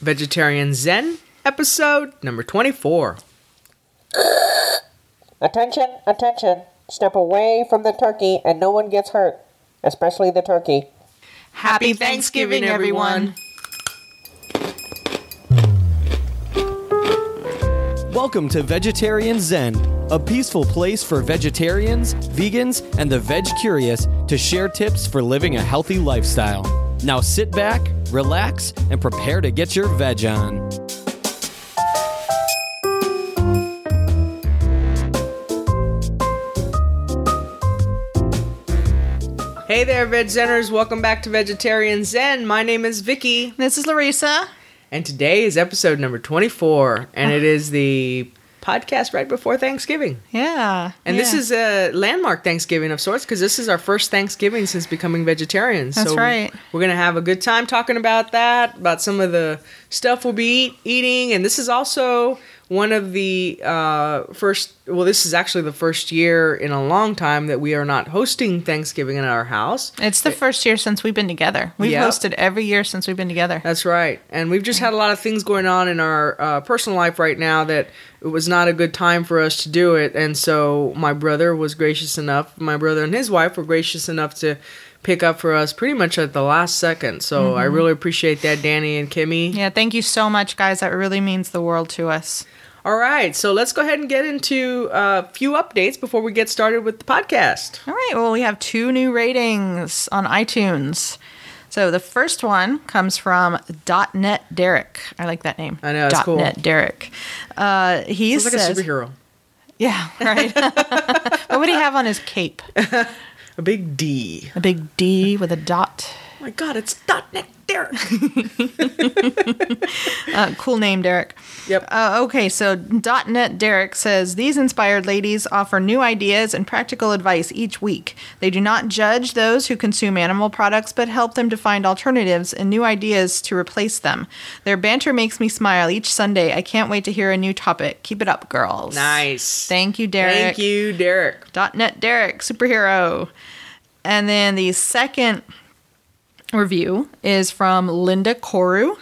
Vegetarian Zen, episode number 24. Attention, attention. Step away from the turkey and no one gets hurt, especially the turkey. Happy Thanksgiving, everyone. Welcome to Vegetarian Zen, a peaceful place for vegetarians, vegans, and the veg curious to share tips for living a healthy lifestyle. Now sit back, relax, and prepare to get your veg on. Hey there, Veg Zeners. Welcome back to Vegetarian Zen. My name is Vicky, This is Larissa. and today is episode number 24, and it is the podcast right before Thanksgiving. Yeah. And this is a landmark Thanksgiving of sorts because this is our first Thanksgiving since becoming vegetarians. That's so right. We're going to have a good time talking about that, about some of the stuff we'll be eat, eating. And this is also one of the uh, first, well, this is actually the first year in a long time that we are not hosting Thanksgiving in our house. It's the first year since we've been together. We've Yep. hosted every year since we've been together. That's right. And we've just had a lot of things going on in our uh, personal life right now that it was not a good time for us to do it. And so my brother was gracious enough, my brother and his wife were gracious enough to pick up for us pretty much at the last second. So I really appreciate that, Danny and Kimmy. Yeah, thank you so much, guys. That really means the world to us. All right. So let's go ahead and get into a few updates before we get started with the podcast. All right, well, we have two new ratings on iTunes. So the first one comes from .NET Derek. I like that name. I know, it's cool. .NET Derek. Uh, he like says, a superhero. Yeah, right. what would he have on his cape? A big D. A big D with a dot. Oh my God, it's .NET Derek. Uh, cool name, Derek. Yep. Uh, okay, so .NET Derek says these inspired ladies offer new ideas and practical advice each week. They do not judge those who consume animal products, but help them to find alternatives and new ideas to replace them. Their banter makes me smile each Sunday. I can't wait to hear a new topic. Keep it up, girls. nice. Thank you, Derek. Thank you, Derek. .NET Derek, superhero. And then the second review is from Linda Koru.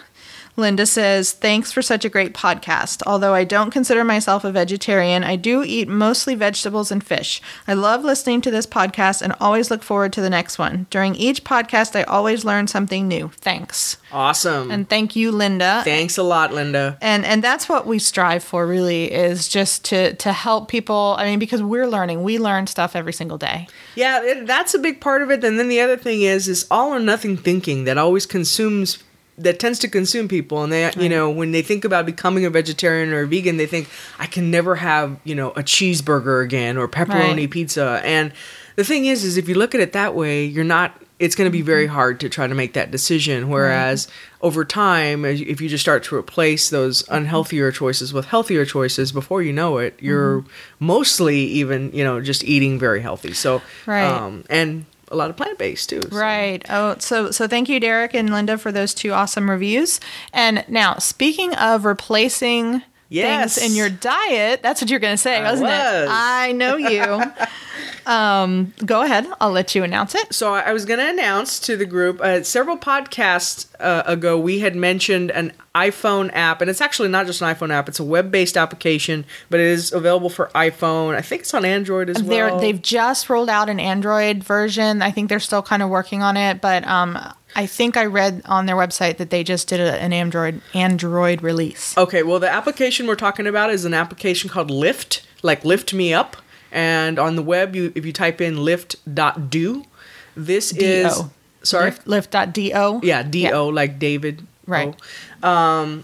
Linda says, Thanks for such a great podcast. Although I don't consider myself a vegetarian, I do eat mostly vegetables and fish. I love listening to this podcast and always look forward to the next one. During each podcast, I always learn something new. Thanks. Awesome. And thank you, Linda Thanks a lot, Linda. and and that's what we strive for really is just to to help people i mean because we're learning we learn stuff every single day Yeah, it, that's a big part of it. And then the other thing is, is all or nothing thinking that always consumes, that tends to consume people. And they, you know, when they think about becoming a vegetarian or a vegan, they think I can never have, you know, a cheeseburger again or pepperoni Right. pizza. And the thing is, is if you look at it that way, you're not. It's going to be very mm-hmm. hard to try to make that decision. Whereas over time, if you just start to replace those mm-hmm. unhealthier choices with healthier choices, before you know it, you're mm-hmm. mostly even you know just eating very healthy. So Right. um, and a lot of plant based too. so- right oh so so thank you derek and linda for those two awesome reviews and now speaking of replacing Yes. things in your diet that's what you're going to say I wasn't was. it i know you um go ahead i'll let you announce it So I was going to announce to the group uh, several podcasts uh, ago. We had mentioned an iPhone app, and it's actually not just an iPhone app; it's a web-based application, but it is available for iPhone. I think it's on Android as They're, well. they've just rolled out an Android version. I think they're still kind of working on it, but um, I think I read on their website that they just did a, an Android Android release. Okay, well, the application we're talking about is an application called Lift, like Lift Me Up. And on the web, you if you type in lift.do, this is sorry, Lift, lift.do. yeah, D O like David. Right. O. Um,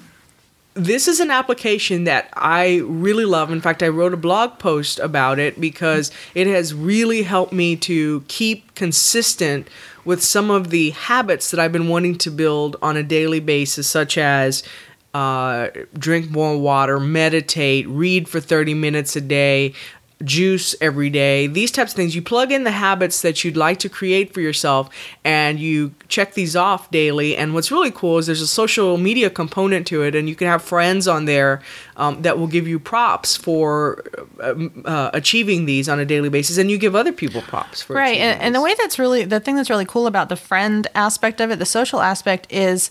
this is an application that I really love. In fact, I wrote a blog post about it because it has really helped me to keep consistent with some of the habits that I've been wanting to build on a daily basis, such as uh, drink more water, meditate, read for 30 minutes a day, juice every day, these types of things. You plug in the habits that you'd like to create for yourself and you check these off daily. And what's really cool is there's a social media component to it, and you can have friends on there um, that will give you props for uh, uh, achieving these on a daily basis, and you give other people props for right and, and the way that's really the thing that's really cool about the friend aspect of it the social aspect is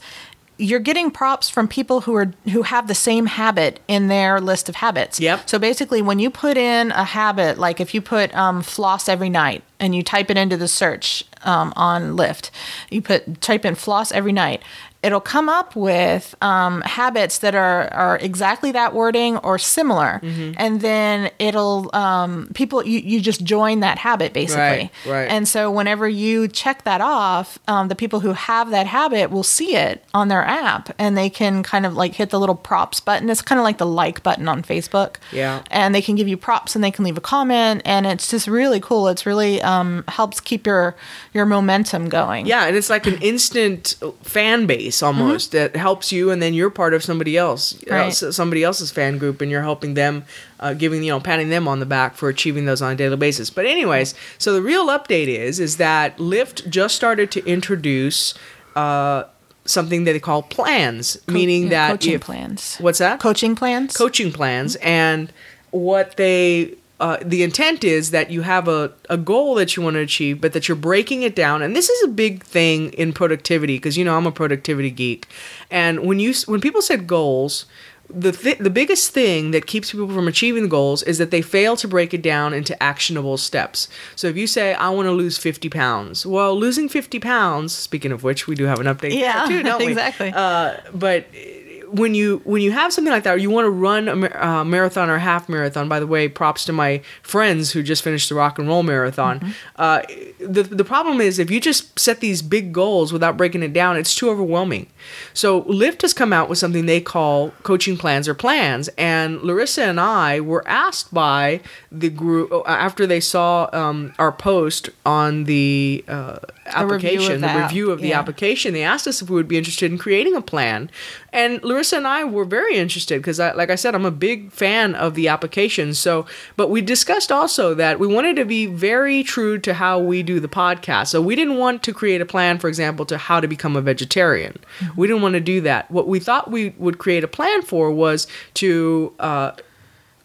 you're getting props from people who are who have the same habit in their list of habits. Yep. So basically, when you put in a habit, like if you put um, floss every night and you type it into the search um, on Lift, you put type in floss every night. It'll come up with um, habits that are, are exactly that wording or similar, Mm-hmm. and then it'll um, people you, you just join that habit basically. Right, right. And so whenever you check that off, um, the people who have that habit will see it on their app and they can kind of like hit the little props button. It's kind of like the like button on Facebook. Yeah. And they can give you props and they can leave a comment and it's just really cool. It's really um, helps keep your your momentum going. Yeah, and it's like an instant fan base almost that helps you, and then you're part of somebody else, Mm-hmm. Right. else- somebody else's fan group, and you're helping them, uh, giving you know, patting them on the back for achieving those on a daily basis. But anyways, so the real update is is that Lift just started to introduce uh, something that they call plans, meaning yeah, that coaching if- plans. What's that? Coaching plans. coaching plans and what they uh, the intent is that you have a, a goal that you want to achieve but that you're breaking it down and this is a big thing in productivity because you know i'm a productivity geek and when you when people said goals the, th- the biggest thing that keeps people from achieving the goals is that they fail to break it down into actionable steps. So if you say, I want to lose 50 pounds, well, losing 50 pounds, speaking of which, we do have an update Yeah, too, don't we? exactly. Uh, but when you when you have something like that, or you want to run a mar- uh, marathon or a half marathon. By the way, props to my friends who just finished the rock and roll marathon. Mm-hmm. Uh, the the problem is if you just set these big goals without breaking it down, it's too overwhelming. So Lift has come out with something they call coaching plans or plans, and Larissa and I were asked by the group uh, after they saw um, our post on the uh, application, the the app, review of the yeah. application. They asked us if we would be interested in creating a plan, and Larissa and I were very interested because, I, like I said, I'm a big fan of the application. So, but we discussed also that we wanted to be very true to how we do the podcast. So we didn't want to create a plan, for example, to how to become a vegetarian. We didn't want to do that. What we thought we would create a plan for was to. Uh,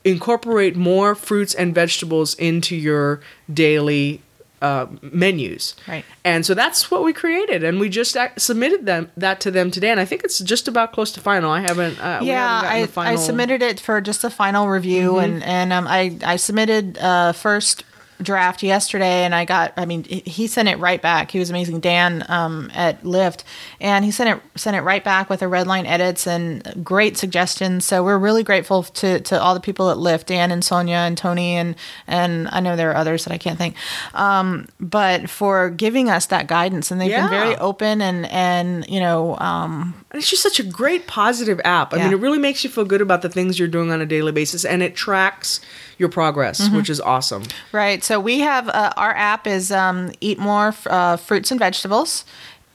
incorporate more fruits and vegetables into your daily uh, menus. Right. And so that's what we created, and we just ac- submitted them that to them today. And I think it's just about close to final. I haven't. Uh, yeah, haven't I, the final. Mm-hmm. I submitted it for just a final review, and and um, I I submitted uh, first draft yesterday, and I got. I mean, he- sent it right back. He was amazing, Dan um, at Lift, and he sent it sent it right back with the red line edits and great suggestions. So we're really grateful to to all the people at Lift, Dan and Sonia and Tony, and and I know there are others that I can't think, um, but for giving us that guidance, and they've Yeah. been very open and and you know. Um, And it's just such a great positive app. I Yeah. mean, it really makes you feel good about the things you're doing on a daily basis, and it tracks your progress, Mm-hmm. which is awesome. Right. So we have uh, our app is um, eat more uh, fruits and vegetables,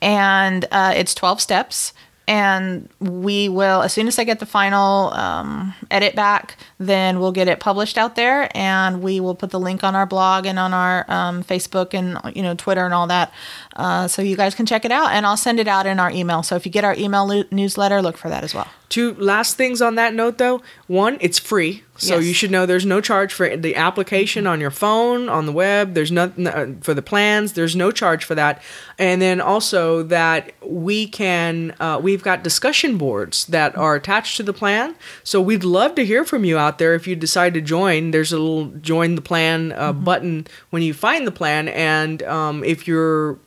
and uh, it's twelve steps. And we will, as soon as I get the final um, edit back, then we'll get it published out there, and we will put the link on our blog and on our um, Facebook and you know Twitter and all that, uh, so you guys can check it out. And I'll send it out in our email. So if you get our email lo- newsletter, look for that as well. Two last things on that note, though. One, it's free, so Yes. you should know there's no charge for the application on your phone, on the web. There's nothing uh, for the plans. There's no charge for that. And then also that we can, uh, we've got discussion boards that are attached to the plan. So we'd love to hear from you out there if you decide to join. There's a little join the plan uh, button when you find the plan, and um, if you're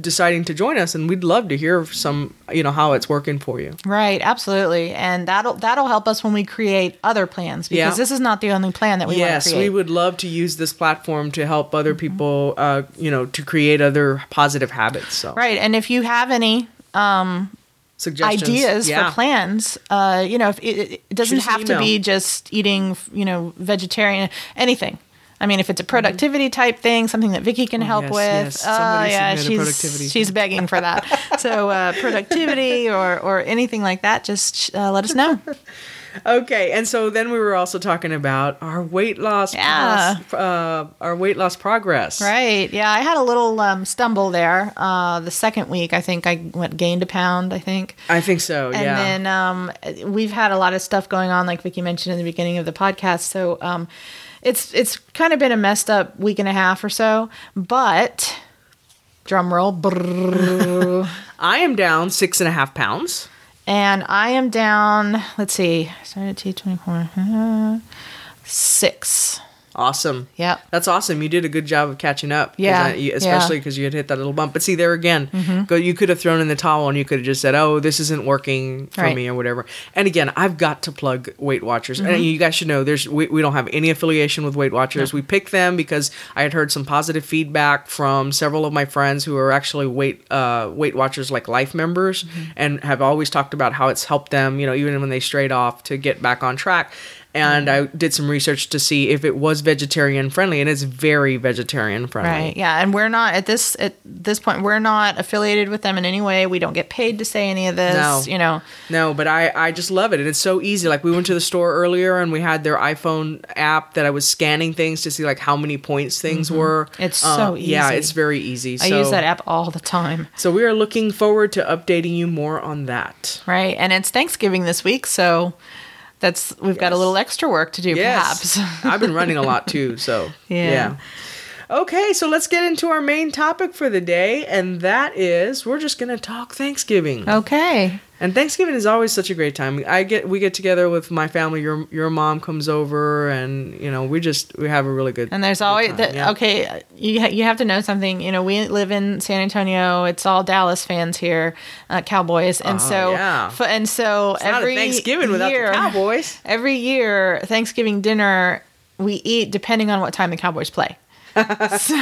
deciding to join us and we'd love to hear some you know how it's working for you Right, absolutely, and that'll that'll help us when we create other plans because Yeah. this is not the only plan that we yes, create. we would love to use this platform to help other people, uh, you know, to create other positive habits. So, Right, and if you have any um, suggestions, ideas yeah. for plans, uh, you know, if it, it doesn't an have to be just eating, you know, vegetarian, anything. I mean, if it's a productivity type thing, something that Vicky can help Mm-hmm. Oh, yes, with. yes. Oh Somebody yeah, she's she's begging for that. so uh, productivity or or anything like that, just uh, let us know. Okay, and so then we were also talking about our weight loss, Yeah. uh, our weight loss progress. Right. Yeah, I had a little um, stumble there. Uh, the second week, I think I went gained a pound. I think. I think so. And yeah. And then um, we've had a lot of stuff going on, like Vicky mentioned in the beginning of the podcast. So um, it's it's kind of been a messed up week and a half or so. But drum roll, I am down six and a half pounds. and I am down. Let's see, started T twenty four. Six. Awesome. Yeah. That's awesome. You did a good job of catching up. Yeah, I- especially because you had hit that little bump. But see, there again, go, you could have thrown in the towel and you could have just said, "Oh, this isn't working for Right. me" or whatever. And again, I've got to plug Weight Watchers, Mm-hmm. and you guys should know there's we, we don't have any affiliation with Weight Watchers. We picked them because I had heard some positive feedback from several of my friends who are actually Weight uh, Weight Watchers like life members, Mm-hmm. and have always talked about how it's helped them. You know, even when they strayed off to get back on track and Mm-hmm. I did some research to see if it was vegetarian friendly, and it's very vegetarian friendly. Right. Yeah, and we're not at this at this point. We're not affiliated with them in any way. We don't get paid to say any of this. No. You know. No, but I I just love it, and it's so easy. Like we went to the store earlier, and we had their iPhone app that I was scanning things to see like how many points things were. Mm-hmm. It's Uh, so easy. Yeah, it's very easy. I use that app all the time. So we are looking forward to updating you more on that. Right, and it's Thanksgiving this week, so that's we've got a little extra work to do, Yes, perhaps. I've been running a lot too. So Yeah. yeah. Okay, so let's get into our main topic for the day, and that is we're just gonna talk Thanksgiving. okay. And Thanksgiving is always such a great time. I get we get together with my family. Your your mom comes over, and you know we just we have a really good. And there's always that, yeah. okay. You ha- you have to know something. You know, we live in San Antonio. It's all Dallas fans here, uh, Cowboys, and Oh, so yeah. f- and so It's not a every Thanksgiving without year, the Cowboys. Every year, Thanksgiving dinner we eat depending on what time the Cowboys play. so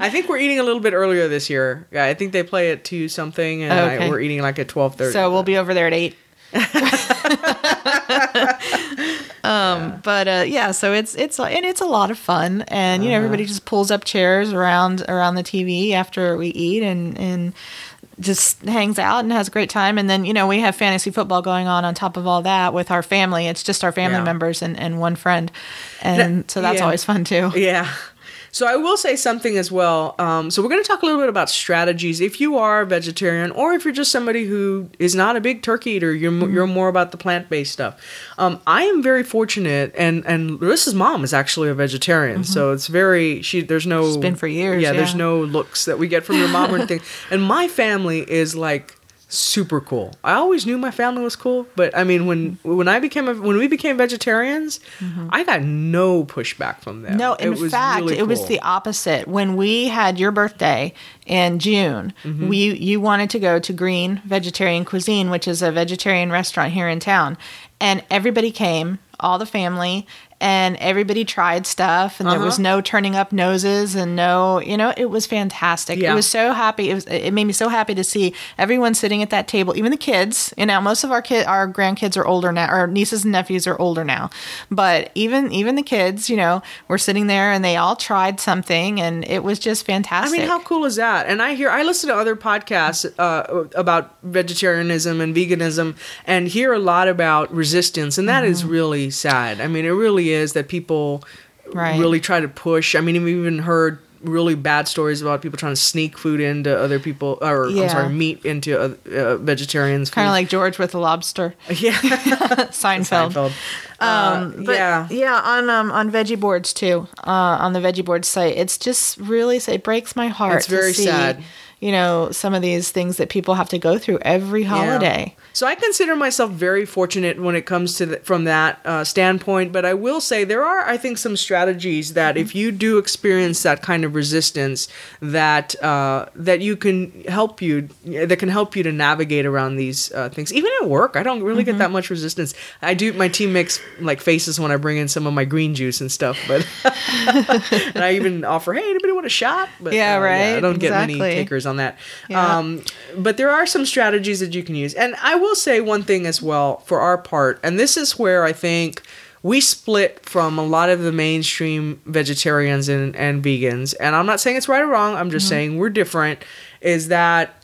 I think we're eating a little bit earlier this year. Yeah, I think they play at two something, and I- we're eating like at twelve thirty. so we'll be over there at eight. um, but uh, yeah, so it's it's and it's a lot of fun, and you know Uh-huh. everybody just pulls up chairs around around the TV after we eat, and and just hangs out and has a great time. And then you know we have fantasy football going on on top of all that with our family. It's just our family Yeah. members and and one friend, and so that's yeah. always fun too. Yeah. So I will say something as well. Um, so we're going to talk a little bit about strategies. If you are a vegetarian, or if you're just somebody who is not a big turkey eater, you're mo- you're more about the plant based stuff. Um, I am very fortunate, and and Larissa's mom is actually a vegetarian, so it's very she. There's no. She's been for years, Yeah, there's no looks that we get from your mom or anything. And my family is like super cool. I always knew my family was cool, but I mean when when I became a, when we became vegetarians, I got no pushback from them. Mm-hmm. No, in fact, really it was the opposite. When we had your birthday in June, Mm-hmm. we you wanted to go to Green Vegetarian Cuisine, which is a vegetarian restaurant here in town, and everybody came, all the family, and everybody tried stuff, and there was Uh-huh. no turning up noses and no, you know, it was fantastic. Yeah. It was so happy. It was it made me so happy to see everyone sitting at that table, even the kids. You know, most of our kid our grandkids are older now, our nieces and nephews are older now, but even even the kids, you know, were sitting there and they all tried something, and it was just fantastic. I mean, how cool is that? And I hear, I listen to other podcasts uh, about vegetarianism and veganism, and hear a lot about resistance, and that is really sad. I mean, it really is that people Right. really try to push. I mean, we've even heard really bad stories about people trying to sneak food into other people, or Yeah. I'm sorry, meat into uh, uh, vegetarians. Kind of like George with the lobster, yeah, Seinfeld. Seinfeld. Um, Uh, but yeah. yeah, on um, on veggie boards too. Uh, on the veggie board site, it's just really it breaks my heart. It's very see, sad. You know some of these things that people have to go through every holiday. So I consider myself very fortunate when it comes to the, from that uh, standpoint. But I will say there are, I think, some strategies that if you do experience that kind of resistance, that uh, that you can help you, that can help you to navigate around these uh, things. Even at work, I don't really get that much resistance. I do. My team makes like faces when I bring in some of my green juice and stuff, but and I even offer, hey, anybody want a shot? But Yeah, uh, right, I don't get many takers on that. Yeah. Um, but there are some strategies that you can use. And I will say one thing as well for our part, and this is where I think we split from a lot of the mainstream vegetarians and, and vegans. And I'm not saying it's right or wrong, I'm just mm-hmm. saying we're different, is that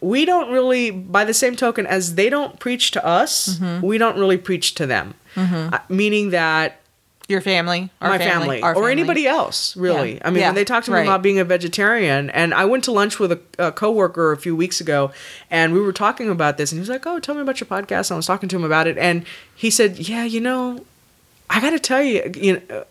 we don't really, by the same token, as they don't preach to us, mm-hmm. we don't really preach to them. Mm-hmm. Uh, meaning that Your family, my family, our or family. anybody else, really. Yeah. I mean, Yeah. when they talked to me Right. about being a vegetarian, and I went to lunch with a, a coworker a few weeks ago, and we were talking about this, and he was like, "Oh, tell me about your podcast." And I was talking to him about it, and he said, "Yeah, you know, I got to tell you, you know."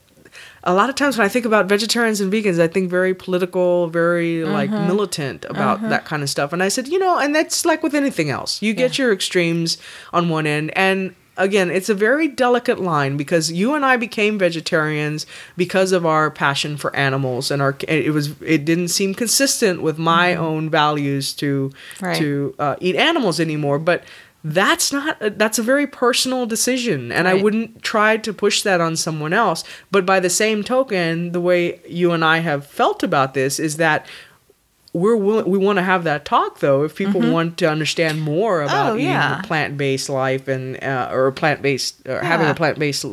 a lot of times when I think about vegetarians and vegans, I think very political, very like Mm-hmm. militant about that kind of stuff. And I said, you know, and that's like with anything else. You get your extremes on one end and again, it's a very delicate line because you and I became vegetarians because of our passion for animals and our it was it didn't seem consistent with my own values to Mm-hmm. Right. to uh, eat animals anymore, but that's not that's a very personal decision and i wouldn't try to push that on someone else but by the same token the way you and i have felt about this is that we're willing, we want to have that talk though if people want to understand more about Mm-hmm. Oh, eating yeah. plant-based life and uh, or plant-based or having a plant-based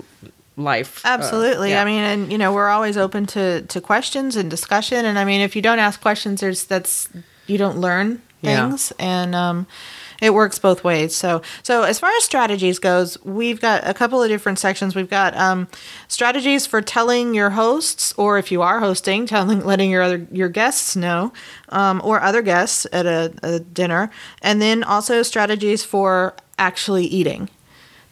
life Uh, Absolutely. yeah. I mean, and you know, we're always open to to questions and discussion. And I mean, if you don't ask questions, there's that's you don't learn Yeah. things, and um, it works both ways. So, so as far as strategies goes, we've got a couple of different sections. We've got um, strategies for telling your hosts, or if you are hosting, telling letting your other your guests know, um, or other guests at a, a dinner, and then also strategies for actually eating.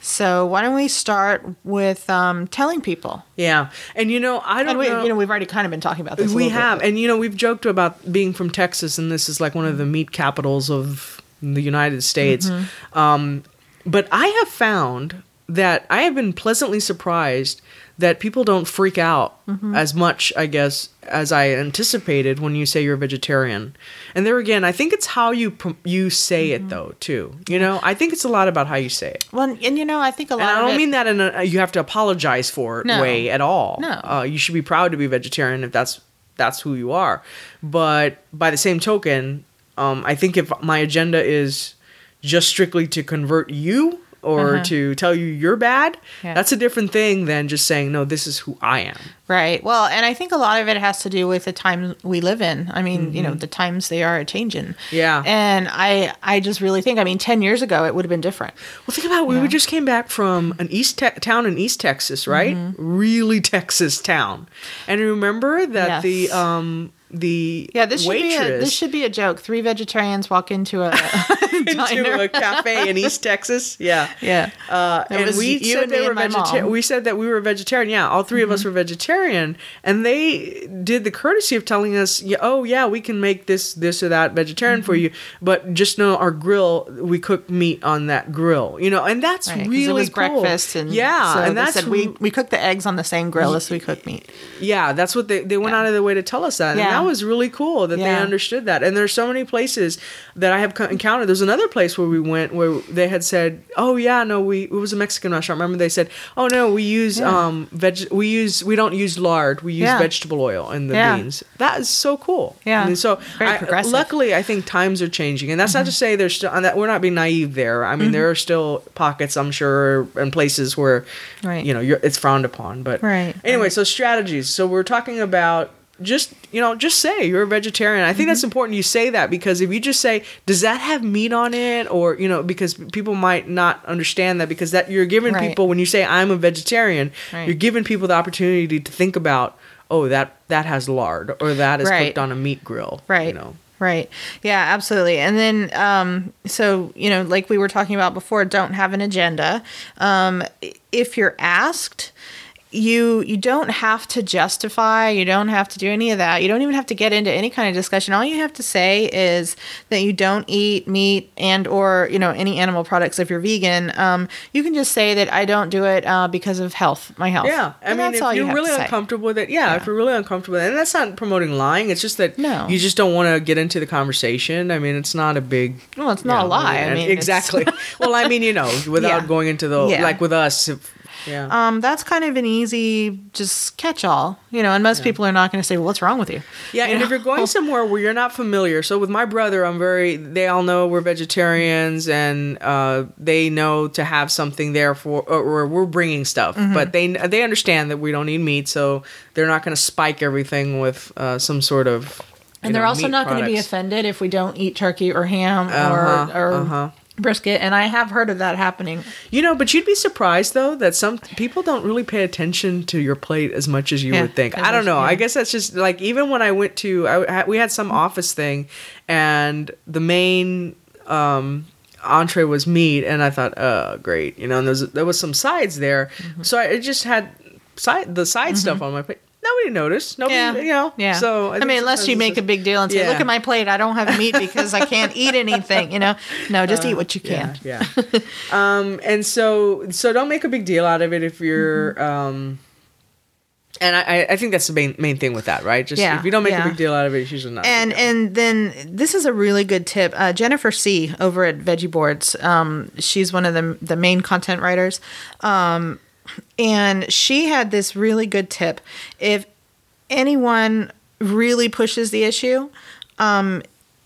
So why don't we start with um, telling people? yeah and you know i don't And we, know you know, we've already kind of been talking about this. we bit, have but- and you know we've joked about being from texas and this is like one of the meat capitals of the united states Mm-hmm. um, but i have found that i have been pleasantly surprised that people don't freak out Mm-hmm. as much i guess as i anticipated when you say you're a vegetarian and there again i think it's how you you say Mm-hmm. it though too you know i think it's a lot about how you say it well, and you know, I think a lot. and I don't it- mean that in a you have to apologize for it No. way at all. No. Uh, you should be proud to be vegetarian if that's that's who you are. But by the same token, um, I think if my agenda is just strictly to convert you or Uh-huh. to tell you you're bad, Yeah. that's a different thing than just saying no. This is who I am. Right. Well, and I think a lot of it has to do with the time we live in. I mean, you know, the times they are changing. Mm-hmm. Yeah. And I, I just really think. I mean, ten years ago, it would have been different. Well, think about it. We just came back from an East te- town in East Texas, right? Really Texas town. And remember that Yes. the um the Yeah, this should be a, this should be a joke. Three vegetarians walk into a into a cafe in East Texas. Yeah. yeah. Uh, and we said and they were vegetarian. We said that we were vegetarian. Yeah, all 3 of Mm-hmm. us were vegetarian, and they did the courtesy of telling us, yeah, "Oh, yeah, we can make this, this or that vegetarian for Mm-hmm. you, but just know our grill, we cook meat on that grill." You know, and that's Right, really it was cool. breakfast and yeah, so and they that's said we we cook the eggs on the same grill as we cook meat. yeah, that's what they they went Yeah. out of their way to tell us that, Yeah. That was really cool that they understood that. And there's so many places that I have encountered. There's another place where we went where they had said, "Oh yeah, no, we it was a Mexican restaurant." Remember they said, "Oh no, we use Yeah. um veg we use we don't use lard, we use Yeah. vegetable oil in the Yeah. beans." That is so cool. Yeah. I mean, so Very I- progressive. Mm-hmm. luckily, I think times are changing, and that's not to say there's still and that we're not being naive there. I mean, there are still pockets, I'm sure, and places where Right. you know you're, it's frowned upon. But Right, anyway, right. so strategies. So we're talking about just you know just say you're a vegetarian. I think that's Mm-hmm. important you say that because if you just say does that have meat on it or you know because people might not understand that because that you're giving Right. people when you say I'm a vegetarian, Right. you're giving people the opportunity to think about oh that that has lard or that is Right. cooked on a meat grill. Right. You know. Right. Yeah, absolutely. And then, um, so, you know, like we were talking about before, don't have an agenda. Um, if you're asked, you you don't have to justify you don't have to do any of that you don't even have to get into any kind of discussion all you have to say is that you don't eat meat and or you know any animal products if you're vegan um, you can just say that i don't do it uh, because of health my health Yeah, I And mean, that's if all you you're to really uncomfortable with it, yeah, if you're really uncomfortable with it, and that's not promoting lying. It's just that No. you just don't want to get into the conversation. I mean, it's not a big. well it's not you a know, lie i mean exactly. well, I mean, you know, without Yeah. going into the Yeah. like with us, if, yeah. um, that's kind of an easy just catch all, you know, and most people are not going to say, well, what's wrong with you? Yeah, You and know? if you're going somewhere where you're not familiar, so with my brother, I'm very. They all know we're vegetarians, and uh, they know to have something there for, or, or we're bringing stuff, Mm-hmm. but they they understand that we don't eat meat, so they're not going to spike everything with uh, some sort of. And they're know, also meat not going to be offended if we don't eat turkey or ham Uh-huh, or, or uh-huh. Brisket. And I have heard of that happening. You know, but you'd be surprised though that some people don't really pay attention to your plate as much as you Yeah, would think. I don't know. I guess that's just like even when I went to I, we had some office thing, and the main um, entree was meat, and I thought, oh, great, you know, and there was there was some sides there, Mm-hmm. so I just had side the side stuff on my plate. Nobody noticed. Nobody, Yeah, you know. yeah. So I, think mean, unless you make a big deal and say, Yeah. "Look at my plate. I don't have meat because I can't eat anything." You know, no, just eat what you can. Yeah. yeah. um, and so so don't make a big deal out of it if you're Mm-hmm. um and I, I think that's the main main thing with that, right? Just Yeah, if you don't make yeah. a big deal out of it, it's usually not. and and then this is a really good tip. Uh, Jennifer C over at Veggie Boards. Um, she's one of the the main content writers, um, and she had this really good tip. If anyone really pushes the issue, um,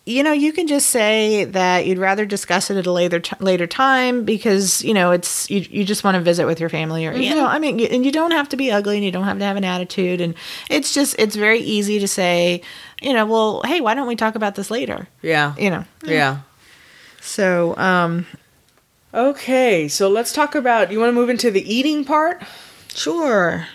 you know, you can just say that you'd rather discuss it at a later t- later time because you know it's you, you just want to visit with your family or you know I mean you, and you don't have to be ugly and you don't have to have an attitude and it's just it's very easy to say you know well hey why don't we talk about this later yeah. you know Yeah. so um Okay, so let's talk about you want to move into the eating part? sure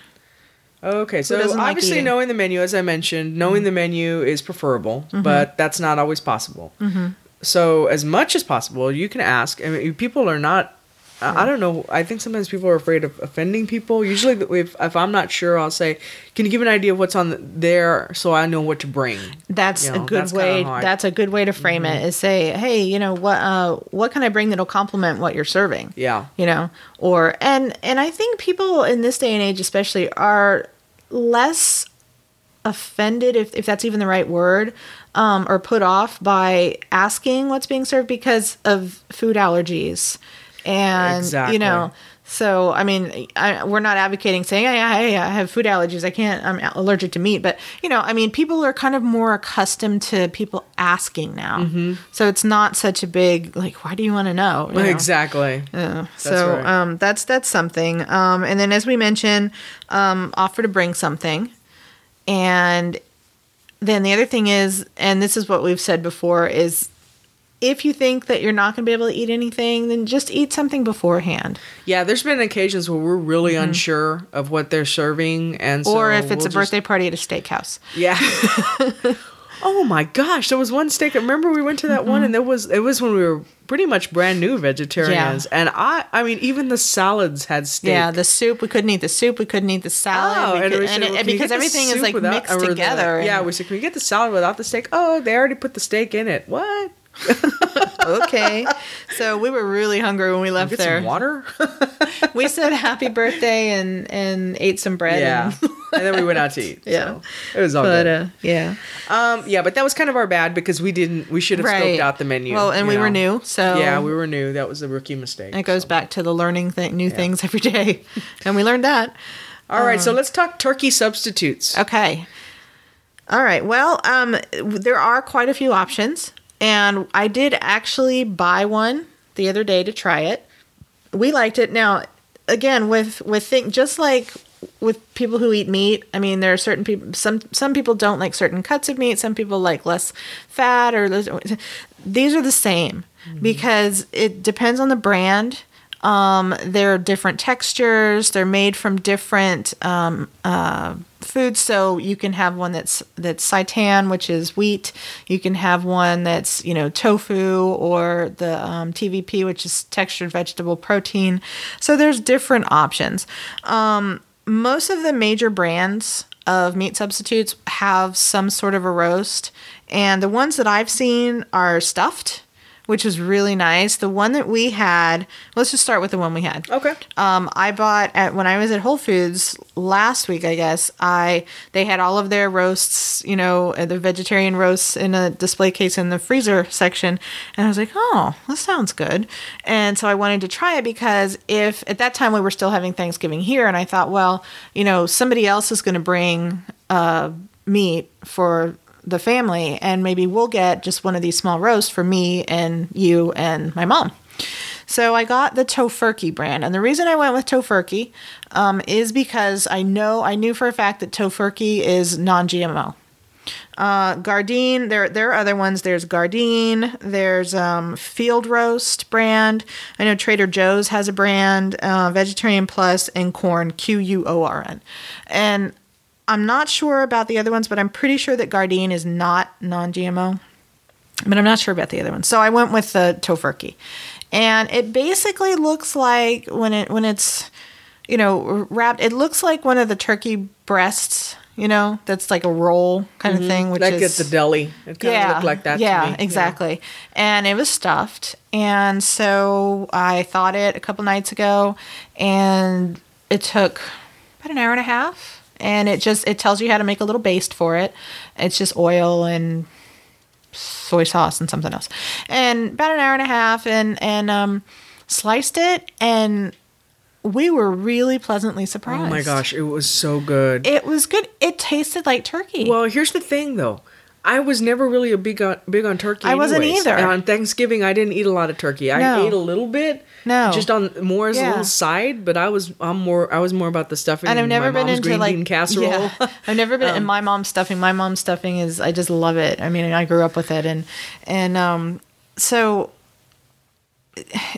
Okay, so doesn't like obviously knowing the menu, as I mentioned, knowing the mm-hmm. menu is preferable, mm-hmm. but that's not always possible. Mm-hmm. So as much as possible, you can ask. I mean, people are not. I I don't know. I think sometimes people are afraid of offending people. Usually, if if I'm not sure, I'll say, "Can you give an idea of what's on there so I know what to bring?" that's You a good that's way that's a good way to frame it is say hey you know what uh what can i bring that'll complement what you're serving Yeah. you know or and and i think people in this day and age especially are less offended if, if that's even the right word um, or put off by asking what's being served because of food allergies and Exactly. you know so i mean I, we're not advocating saying hey, hey, i have food allergies i can't i'm allergic to meat but you know i mean people are kind of more accustomed to people asking now Mm-hmm. so it's not such a big like why do you want to know, you know? Exactly. Yeah. So right. um, that's that's something. Um, and then as we mentioned, um, offer to bring something, and then the other thing is, and this is what we've said before, is if you think that you're not going to be able to eat anything, then just eat something beforehand. Yeah, there's been occasions where we're really unsure of what they're serving, and so Mm-hmm. or if it's we'll a just- birthday party at a steakhouse. Yeah. oh my gosh, there was one steak. Remember we went to that one and there was it was when we were pretty much brand new vegetarians. And I I mean even the salads had steak. Yeah, the soup we couldn't eat the soup. We couldn't eat the salad. Oh, and, could- we and said, well, and because everything is like without- mixed or the- together. yeah, we said, can we get the salad without the steak? Oh, they already put the steak in it. What? okay. So we were really hungry when we left Get there. some water? we said happy birthday and and ate some bread. yeah. and- and then we went out to eat. Yeah. So it was all but good. uh, yeah, Um, yeah, but that was kind of our bad because we didn't. We should have scoped out the menu. Well, and we were new, so Yeah, we were new. That was a rookie mistake. It goes so. back to the learning thing, new things every day, and we learned that. All right, so let's talk turkey substitutes. Okay. All right. Well, um, there are quite a few options, and I did actually buy one the other day to try it. We liked it. Now, again, with with thing just like with people who eat meat, I mean, there are certain people. Some some people don't like certain cuts of meat. Some people like less fat, or less, these are the same mm-hmm. because it depends on the brand. Um, they're different textures. They're made from different um, uh, foods. So you can have one that's that's seitan, which is wheat. You can have one that's you know tofu or the um, TVP, which is textured vegetable protein. So there's different options. Um, most of the major brands of meat substitutes have some sort of a roast, and the ones that I've seen are stuffed which is really nice. The one that we had, let's just start with the one we had. Okay. Um, I bought at when I was at Whole Foods last week, I guess. I they had all of their roasts, you know, uh, the vegetarian roasts in a display case in the freezer section, and I was like, oh, this sounds good. And so I wanted to try it because if at that time we were still having Thanksgiving here, and I thought, well, you know, somebody else is going to bring uh, meat for the family and maybe we'll get just one of these small roasts for me and you and my mom. So I got the Tofurky brand, and the reason I went with Tofurky um, is because I know I knew for a fact that Tofurky is non-GMO. Uh, Gardein, there there are other ones. There's Gardein. There's um, Field Roast brand. I know Trader Joe's has a brand. Uh, Vegetarian Plus and Quorn Q U O R N, and I'm not sure about the other ones, but I'm pretty sure that Gardein is not non-GMO. But I'm not sure about the other ones. So I went with the Tofurky, and it basically looks like when it when it's you know wrapped. It looks like one of the turkey breasts. you know, that's like a roll kind of mm-hmm. thing, which Like is at the deli. It kind of looked like that yeah, to me. exactly. And it was stuffed. And so I thawed it a couple nights ago and it took about an hour and a half. And it just it tells you how to make a little baste for it. It's just oil and soy sauce and something else. And about an hour and a half and and um sliced it and we were really pleasantly surprised. Oh my gosh, it was so good. It was good. It tasted like turkey. Well, here's the thing, though. I was never really a big on big on turkey. I wasn't either. And on Thanksgiving, I didn't eat a lot of turkey. I No. ate a little bit. No. just on more as a little side. But I was I'm more I was more about the stuffing. and I've never been into green like bean casserole. Um, Yeah. I've never been in my mom's stuffing. My mom's stuffing is I just love it. I mean, I grew up with it, and and um, so,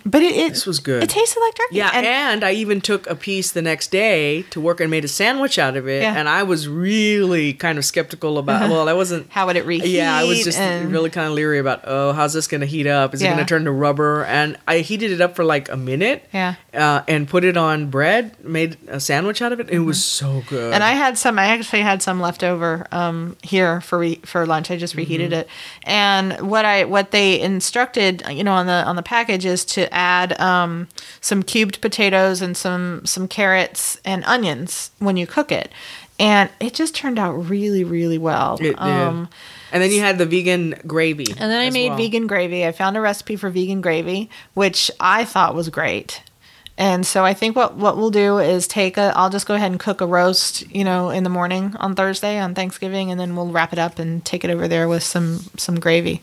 but it, it This was good. It tasted like turkey. Yeah, and, and, I even took a piece the next day to work and made a sandwich out of it. Yeah. And I was really kind of skeptical about. Well, I wasn't. how would it reheat? Yeah, I was just and- really kind of leery about. Oh, how's this going to heat up? Is it going to turn to rubber? And I heated it up for like a minute. Yeah. Uh, and put it on bread. Made a sandwich out of it. It was so good. Mm-hmm. And I had some. I actually had some left over um, here for re, for lunch. I just reheated Mm-hmm. it. And what I what they instructed, you know, on the on the package is to add um, some cubed potatoes and some some carrots and onions when you cook it. And it just turned out really really well. It did. Um, and then you had the vegan gravy. and then I made well. vegan gravy. I found a recipe for vegan gravy, which I thought was great. And so I think what what we'll do is take a I'll just go ahead and cook a roast, you know, in the morning on Thursday on Thanksgiving and then we'll wrap it up and take it over there with some some gravy.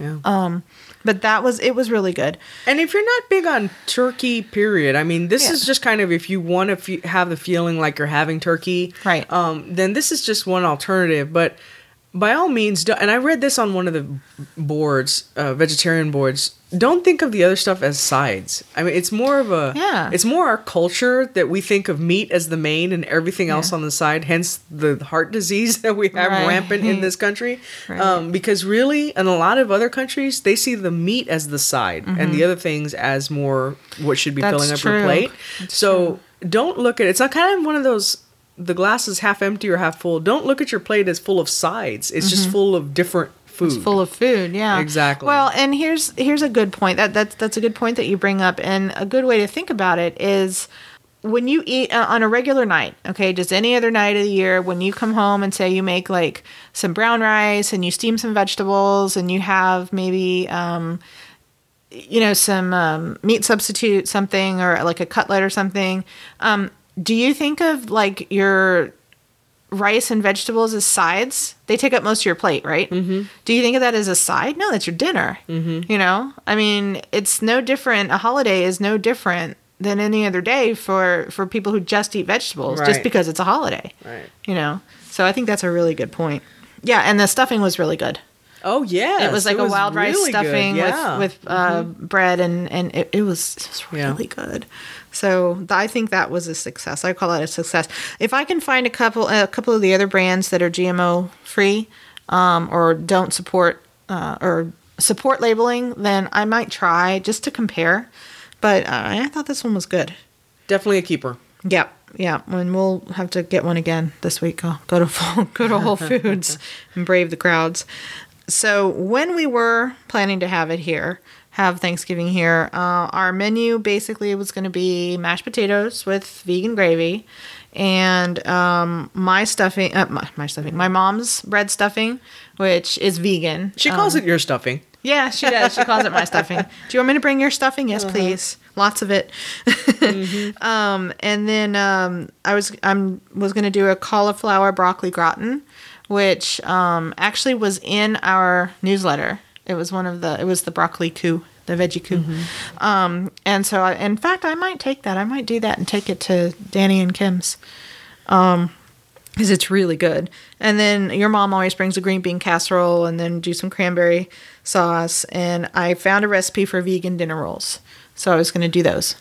Yeah. Um but that was it was really good. And if you're not big on turkey, period, I mean, this Yeah. is just kind of if you want to fe- have the feeling like you're having turkey, Right. Um, then this is just one alternative. But by all means, and I read this on one of the boards, uh, vegetarian boards. Don't think of the other stuff as sides. I mean, it's more of a Yeah. It's more our culture that we think of meat as the main and everything else Yeah. on the side. Hence the heart disease that we have Right. rampant in this country. Right. Um, because really, in a lot of other countries, they see the meat as the side and the other things as more what should be Mm-hmm. That's filling up true. your plate. That's so don't look at it's not kind of one of those the glass is half empty or half full. Don't look at your plate as full of sides. It's just full of different food. Mm-hmm. It's full of food, yeah. Exactly. Well, and here's here's a good point. That that's that's a good point that you bring up, and a good way to think about it is when you eat uh, on a regular night. Okay, just any other night of the year, when you come home and say you make like some brown rice and you steam some vegetables and you have maybe. Um, you know, some um, meat substitute, something, or like a cutlet or something. Um, do you think of like your rice and vegetables as sides? They take up most of your plate, right? Mm-hmm. Do you think of that as a side? No, that's your dinner. Mm-hmm. You know, I mean, it's no different. A holiday is no different than any other day for for people who just eat vegetables, just because it's a holiday. Right. You know, so I think that's a really good point. Yeah, and the stuffing was really good. Oh yeah. It was like a wild rice stuffing Yeah. Mm-hmm. with with uh, bread and and it, it was it was Yeah. really good. So I think that was a success. I call that a success. If I can find a couple a couple of the other brands that are GMO free um, or don't support uh, or support labeling, then I might try just to compare. But uh, I thought this one was good. definitely a keeper. Yep. Yeah, and we'll have to get one again this week. I'll go to go to Whole Foods and brave the crowds. So when we were planning to have it here, have Thanksgiving here, uh, our menu basically was going to be mashed potatoes with vegan gravy, and um, my stuffing, uh, my, my stuffing, my mom's bread stuffing, which is vegan. She calls Um, it your stuffing. yeah, she does. She calls it my stuffing. Do you want me to bring your stuffing? Yes, please. Lots of it. um, and then um, I was I'm was gonna do a cauliflower broccoli gratin, which um, actually was in our newsletter. It was one of the it was the broccoli coup, the veggie coup. Um, and so I, in fact I might take that. I might do that and take it to Danny and Kim's because it's really good. And then your mom always brings a green bean casserole and then do some cranberry sauce. And I found a recipe for vegan dinner rolls. So I was going to do those.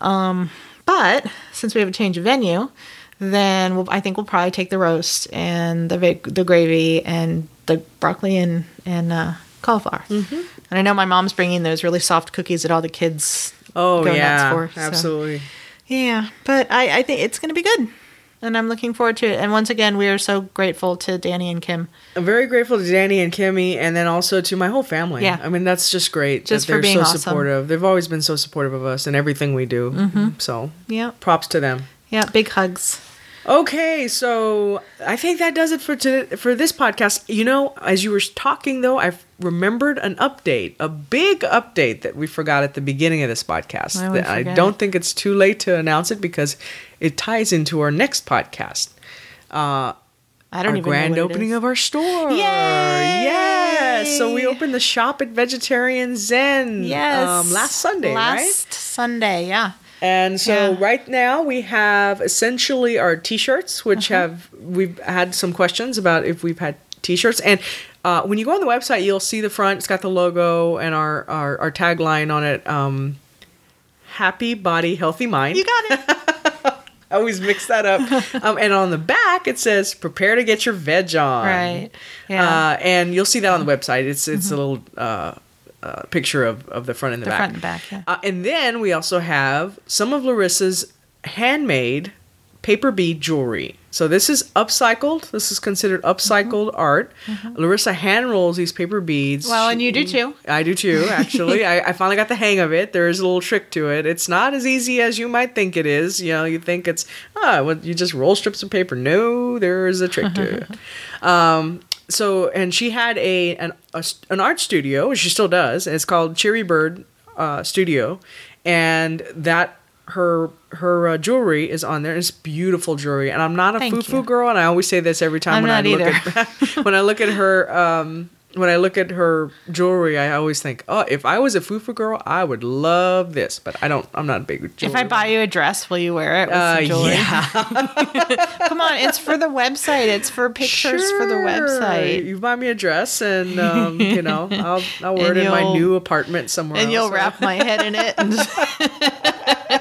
Um, but since we have a change of venue, then we'll, I think we'll probably take the roast and the the gravy and the broccoli and and uh, cauliflower. Mm-hmm. And I know my mom's bringing those really soft cookies that all the kids Oh go nuts yeah, for, so- absolutely. yeah, but I, I think it's going to be good. and I'm looking forward to it. And once again, we are so grateful to Danny and Kim. I'm very grateful to Danny and Kimmy, and then also to my whole family. Yeah. I mean that's just great. Just that for they're being so awesome. supportive. They've always been so supportive of us and everything we do. Mm-hmm. So Yeah, props to them. yeah, big hugs. Okay, so I think that does it for to, for this podcast. You know, as you were talking though, I remembered an update, a big update that we forgot at the beginning of this podcast. Why would That I don't think it's too late to announce it because it ties into our next podcast. Uh, I don't our even grand opening of our store. Yay! Yes. So we opened the shop at Vegetarian Zen yes um, last Sunday, last right? Sunday, yeah. And so Yeah. right now we have essentially our t-shirts, which Uh-huh. have we've had some questions about if we've had t-shirts. And uh, when you go on the website, you'll see the front. It's got the logo and our our, our tagline on it. Um, Happy body, healthy mind. You got it. I always mix that up. um, and on the back it says "Prepare to get your veg on." Right. Yeah. Mm-hmm. Uh, and you'll see that on the website. It's it's a little uh, uh, picture of, of the front and the, The back. front and back, yeah. Uh, and then we also have some of Larissa's handmade paper bead jewelry. So this is upcycled. This is considered upcycled art. Larissa hand rolls these paper beads. Mm-hmm. Well, and you do too. I do too, actually. I, I finally got the hang of it. There is a little trick to it. It's not as easy as you might think it is. You know, you think it's, ah, well, you just roll strips of paper. No, there is a trick to it. Um, so, and she had a an, a, an art studio, which she still does. And it's called Cherry Bird uh, Studio. And that, her her uh, jewelry is on there. It's beautiful jewelry, and I'm not a Thank foo foo you. girl, and I always say this every time I'm when I look either. at when I look at her um, when I look at her jewelry, I always think, oh, if I was a fufu girl, I would love this. But I don't. I'm not a big. Jewelry If I buy you a dress, will you wear it with uh, some jewelry? yeah, Come on, it's for the website. It's for pictures for the website. You buy me a dress, and um, you know, I'll I'll wear And it in my new apartment somewhere. And you'll wrap my head in it. And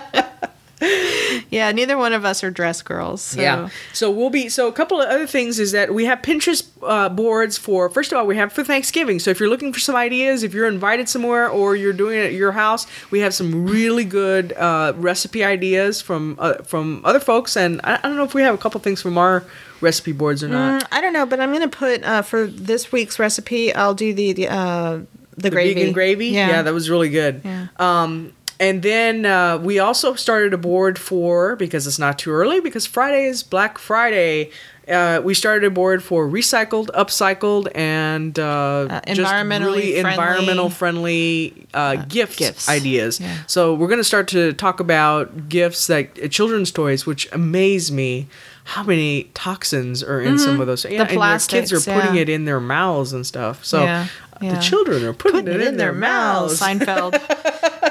yeah, neither one of us are dress girls. So. Yeah. So we'll be. So a couple of other things is that we have Pinterest uh, boards for. First of all, we have for Thanksgiving. So if you're looking for some ideas, if you're invited somewhere or you're doing it at your house, we have some really good uh, recipe ideas from uh, from other folks. And I, I don't know if we have a couple things from our recipe boards or not. Mm, I don't know, but I'm gonna put uh, for this week's recipe. I'll do the the, uh, the, the gravy. vegan gravy. Yeah. that was really good. Yeah. Um, and then uh, we also started a board for because it's not too early because Friday is Black Friday. Uh, we started a board for recycled, upcycled, and uh, just environmentally really friendly. environmental friendly uh, gifts, gifts. ideas. Yeah. So we're going to start to talk about gifts like uh, children's toys, which amaze me. How many toxins are in some of those? Yeah, and your kids are putting yeah. it in their mouths and stuff. So Yeah, uh, the children are putting, Putting it in their mouths. Seinfeld.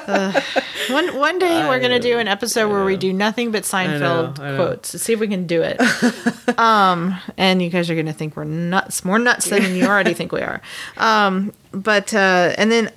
Ugh. One one day we're gonna do an episode where we do nothing but Seinfeld I know. quotes to see if we can do it. um, and you guys are gonna think we're nuts, more nuts than you already think we are. Um, but uh, and then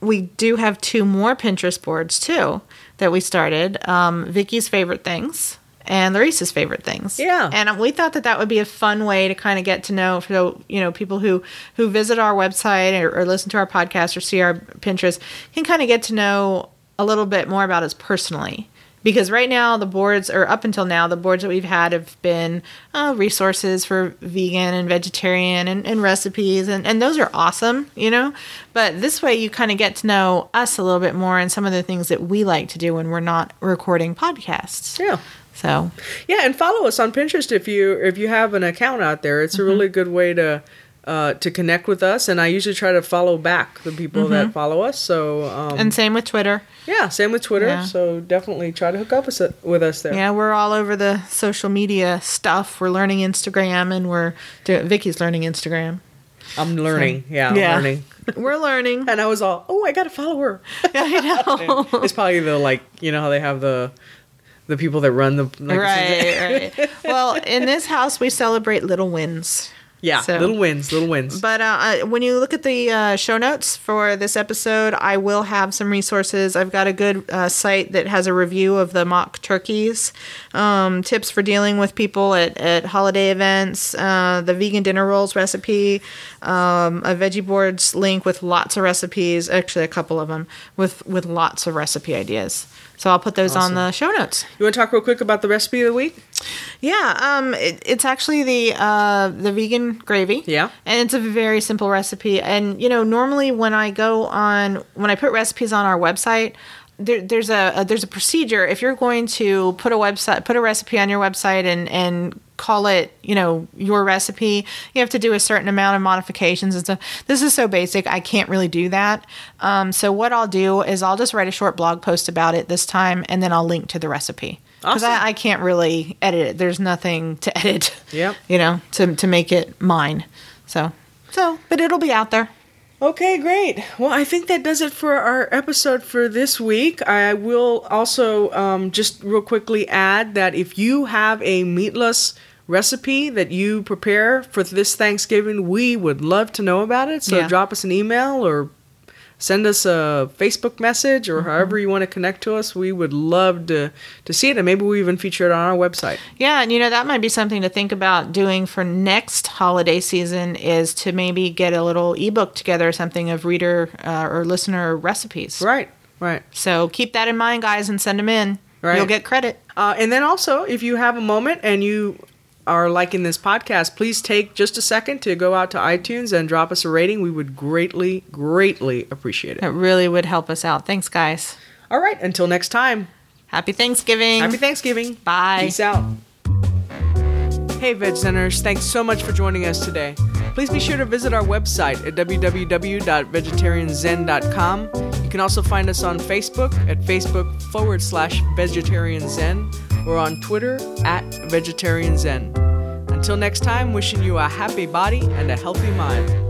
we do have two more Pinterest boards too that we started. Um, Vicky's favorite things and Larissa's favorite things. Yeah. And we thought that that would be a fun way to kind of get to know, so you know, people who who visit our website or, or listen to our podcast or see our Pinterest can kind of get to know a little bit more about us personally. Because right now the boards, or up until now, the boards that we've had have been uh, resources for vegan and vegetarian and, and recipes, and, and those are awesome, you know. But this way, you kind of get to know us a little bit more and some of the things that we like to do when we're not recording podcasts. Yeah. So Yeah, and follow us on Pinterest if you if you have an account out there. It's a really good way to uh, to connect with us, and I usually try to follow back the people that follow us. So um, and same with Twitter. yeah, same with Twitter. Yeah. So definitely try to hook up with, with us there. Yeah, we're all over the social media stuff. We're learning Instagram, and we're Vicky's learning Instagram. I'm learning. Yeah, I'm Yeah. learning. We're learning. And I was all, oh, I gotta follow her. I know. it's probably the like, you know how they have the the people that run the like, right, right. Well, in this house, we celebrate little wins. Yeah, So- little wins, little wins. But uh, when you look at the uh, show notes for this episode, I will have some resources. I've got a good uh, site that has a review of the mock turkeys, um, tips for dealing with people at, at holiday events, uh, the vegan dinner rolls recipe, um, a veggie boards link with lots of recipes, actually a couple of them with with lots of recipe ideas. So I'll put those Awesome. on the show notes. You want to talk real quick about the recipe of the week? Yeah, um, it, it's actually the uh, the vegan gravy. Yeah. and it's a very simple recipe. And you know, normally when I go on when I put recipes on our website. There, there's a, a there's a procedure if you're going to put a website put a recipe on your website and and call it you know your recipe you have to do a certain amount of modifications and stuff this is so basic i can't really do that um, so what i'll do is i'll just write a short blog post about it this time and then i'll link to the recipe because Awesome. I, I can't really edit it there's nothing to edit Yep. you know to, to make it mine so so but it'll be out there Okay, great. Well, I think that does it for our episode for this week. I will also um, just real quickly add that if you have a meatless recipe that you prepare for this Thanksgiving, we would love to know about it. So Yeah. drop us an email or send us a Facebook message or however you want to connect to us. We would love to, to see it, and maybe we even feature it on our website. Yeah, and you know that might be something to think about doing for next holiday season is to maybe get a little ebook together or something of reader uh, or listener recipes. Right, right. So keep that in mind, guys, and send them in. Right. You'll get credit. Uh, and then also, if you have a moment and you are liking this podcast, please take just a second to go out to iTunes and drop us a rating. We would greatly, greatly appreciate It it. really would help us out. Thanks, guys. All right, until next time, Happy Thanksgiving. happy Thanksgiving. Bye. Peace out. Hey, Veg Centers, thanks so much for joining us today. Please be sure to visit our website at www.vegetarianzen.com. You can also find us on Facebook at Facebook forward slash vegetarian zen or on Twitter at vegetarian zen. Until next time, wishing you a happy body and a healthy mind.